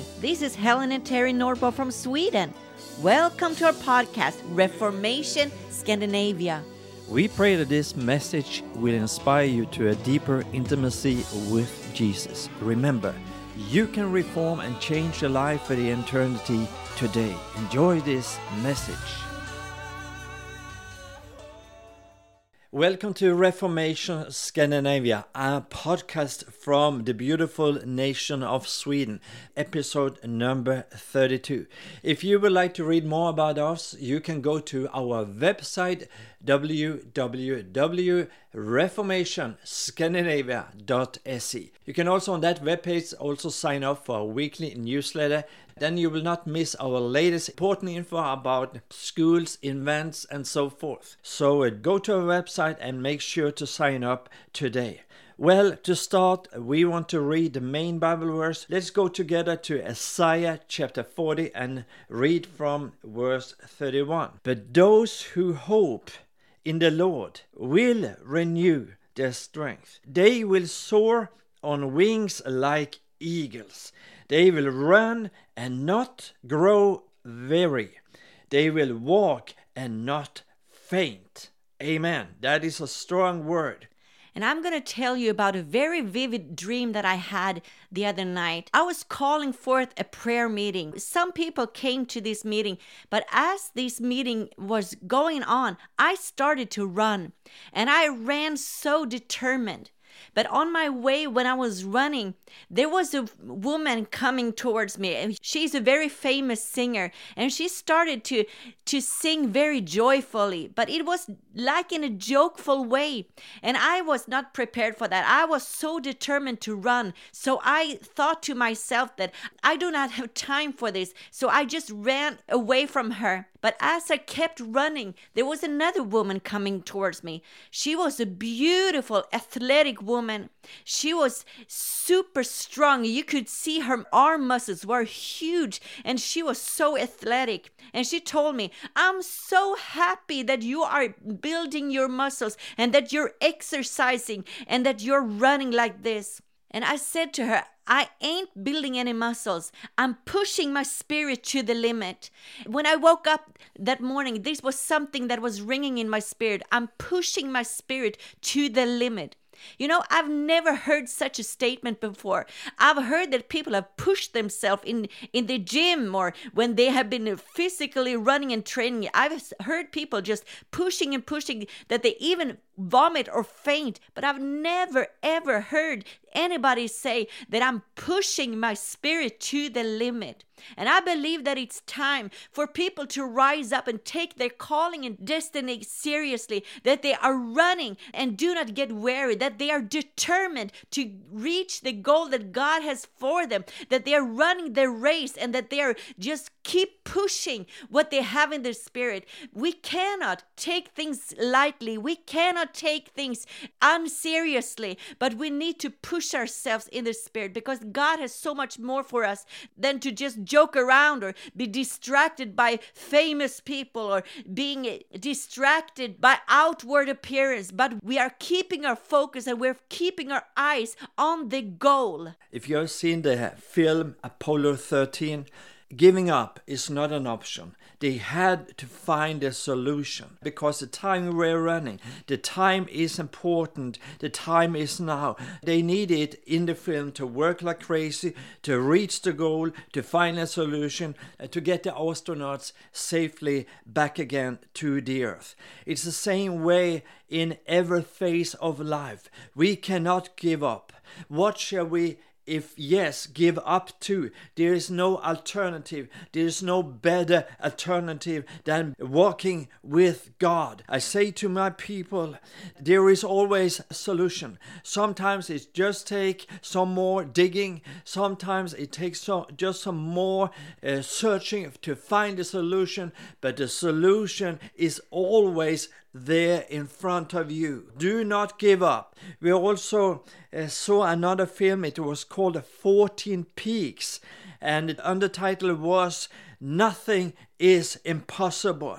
Hi, this is Helen and Terry Norbo from Sweden. Welcome to our podcast, Reformation Scandinavia. We pray that this message will inspire you to a deeper intimacy with Jesus. Remember, you can reform and change your life for the eternity today. Enjoy this message. Welcome to Reformation Scandinavia, a podcast from the beautiful nation of Sweden, episode number 32. If you would like to read more about us, you can go to our website www.reformationscandinavia.se. You can also on that webpage also sign up for a weekly newsletter. Then you will not miss our latest important info about schools, events, and so forth. So uh, go to our website and make sure to sign up today. Well, to start, we want to read the main Bible verse. Let's go together to Isaiah chapter 40 and read from verse 31. But those who hope in the Lord will renew their strength. They will soar on wings like eagles. They will run and not grow weary. They will walk and not faint. Amen. That is a strong word. And I'm going to tell you about a very vivid dream that I had the other night. I was calling forth a prayer meeting. Some people came to this meeting, but as this meeting was going on, I started to run. And I ran so determined. But on my way, when I was running, there was a woman coming towards me. And she's a very famous singer. And she started to, to sing very joyfully, but it was like in a jokeful way. And I was not prepared for that. I was so determined to run. So I thought to myself that I do not have time for this. So I just ran away from her. But as I kept running, there was another woman coming towards me. She was a beautiful, athletic woman. She was super strong. You could see her arm muscles were huge, and she was so athletic. And she told me, I'm so happy that you are building your muscles and that you're exercising and that you're running like this. And I said to her, I ain't building any muscles. I'm pushing my spirit to the limit. When I woke up that morning, this was something that was ringing in my spirit. I'm pushing my spirit to the limit. You know, I've never heard such a statement before. I've heard that people have pushed themselves in in the gym or when they have been physically running and training. I've heard people just pushing and pushing that they even vomit or faint, but I've never ever heard anybody say that I'm pushing my spirit to the limit. And I believe that it's time for people to rise up and take their calling and destiny seriously, that they are running and do not get weary, that they are determined to reach the goal that God has for them, that they are running their race and that they are just keep pushing what they have in their spirit. We cannot take things lightly, we cannot take things unseriously, but we need to push ourselves in the spirit because God has so much more for us than to just joke around or be distracted by famous people or being distracted by outward appearance, but we are keeping our focus and we're keeping our eyes on the goal. If you have seen the film Apollo 13, Giving up is not an option. They had to find a solution because the time we're running, the time is important. The time is now. They needed in the film to work like crazy, to reach the goal, to find a solution, uh, to get the astronauts safely back again to the earth. It's the same way in every phase of life. We cannot give up. What shall we if yes, give up too. There is no alternative. There is no better alternative than walking with God. I say to my people, there is always a solution. Sometimes it just take some more digging. Sometimes it takes just some more uh, searching to find a solution. But the solution is always there in front of you. Do not give up. We also uh, saw another film, it was called 14 Peaks, and the undertitle was nothing is impossible.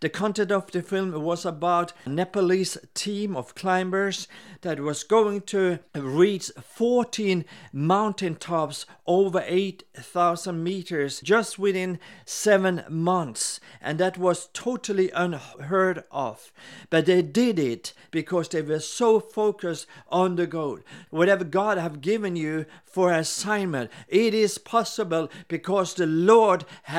The content of the film was about a Nepalese team of climbers that was going to reach 14 mountaintops over 8,000 meters just within seven months. And that was totally unheard of. But they did it because they were so focused on the goal. Whatever God have given you for assignment, it is possible because the Lord has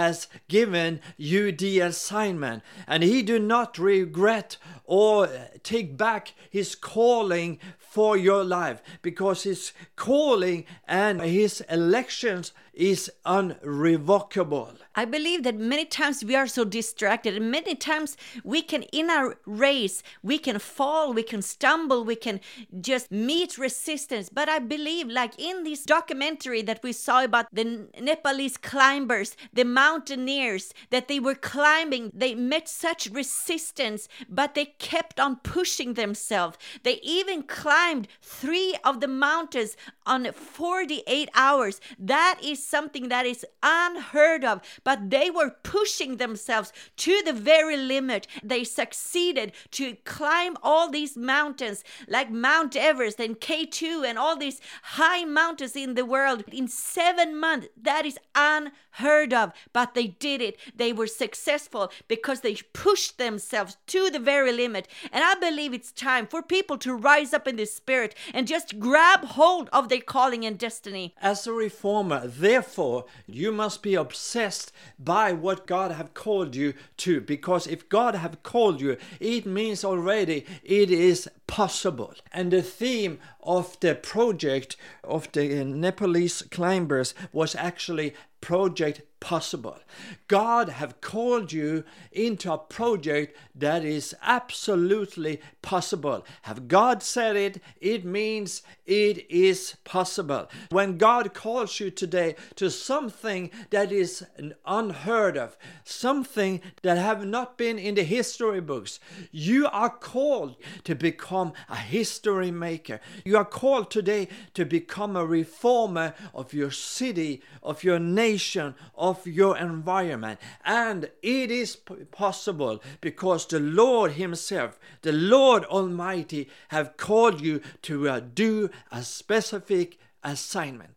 given you the assignment and he do not regret or take back his calling for your life because his calling and his elections is unrevocable. I believe that many times we are so distracted, and many times we can, in our race, we can fall, we can stumble, we can just meet resistance. But I believe, like in this documentary that we saw about the Nepalese climbers, the mountaineers, that they were climbing, they met such resistance, but they kept on pushing themselves. They even climbed three of the mountains on 48 hours. That is something that is unheard of but they were pushing themselves to the very limit. They succeeded to climb all these mountains like Mount Everest and K2 and all these high mountains in the world in seven months. That is unheard of, but they did it. They were successful because they pushed themselves to the very limit. And I believe it's time for people to rise up in the spirit and just grab hold of their calling and destiny. As a reformer, therefore, you must be obsessed by what God have called you to. Because if God have called you, it means already it is possible. And the theme of the project of the Nepalese climbers was actually project possible. God have called you into a project that is absolutely possible. Have God said it, it means it is possible. When God calls you today to something that is unheard of, something that have not been in the history books, you are called to become a history maker. You are called today to become a reformer of your city, of your nation, of of your environment. And it is possible because the Lord Himself, the Lord Almighty, have called you to uh, do a specific assignment.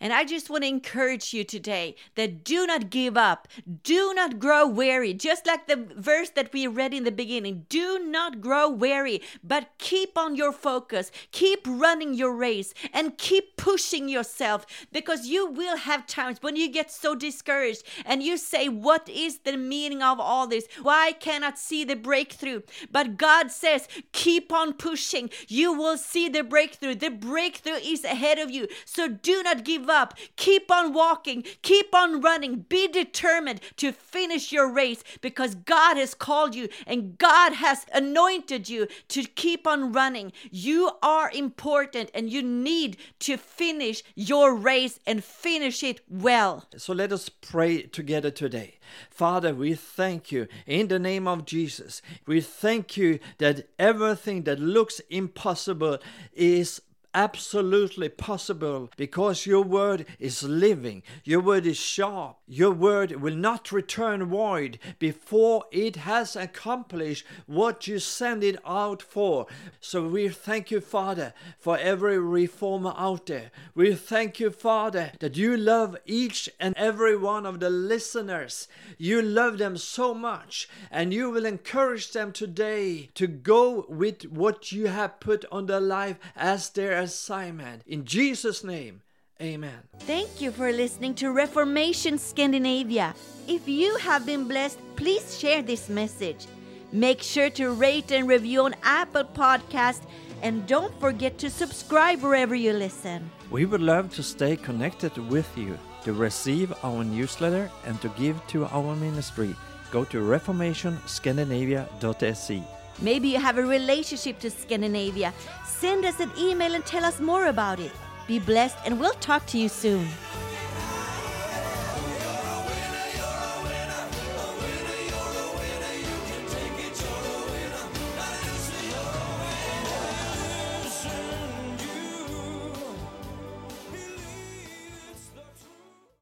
And I just want to encourage you today that do not give up. Do not grow weary. Just like the verse that we read in the beginning. Do not grow weary, but keep on your focus. Keep running your race and keep pushing yourself because you will have times when you get so discouraged and you say, What is the meaning of all this? Why cannot see the breakthrough? But God says, Keep on pushing. You will see the breakthrough. The breakthrough is ahead of you. So do not give give up. Keep on walking. Keep on running. Be determined to finish your race because God has called you and God has anointed you to keep on running. You are important and you need to finish your race and finish it well. So let us pray together today. Father, we thank you in the name of Jesus. We thank you that everything that looks impossible is absolutely possible because your word is living, your word is sharp, your word will not return void before it has accomplished what you send it out for. So we thank you, Father, for every reformer out there. We thank you, Father, that you love each and every one of the listeners. You love them so much, and you will encourage them today to go with what you have put on their life as their assignment. In Jesus' name, Amen. Thank you for listening to Reformation Scandinavia. If you have been blessed, please share this message. Make sure to rate and review on Apple Podcast and don't forget to subscribe wherever you listen. We would love to stay connected with you. To receive our newsletter and to give to our ministry, go to reformationscandinavia.se. Maybe you have a relationship to Scandinavia. Send us an email and tell us more about it. Be blessed, and we'll talk to you soon.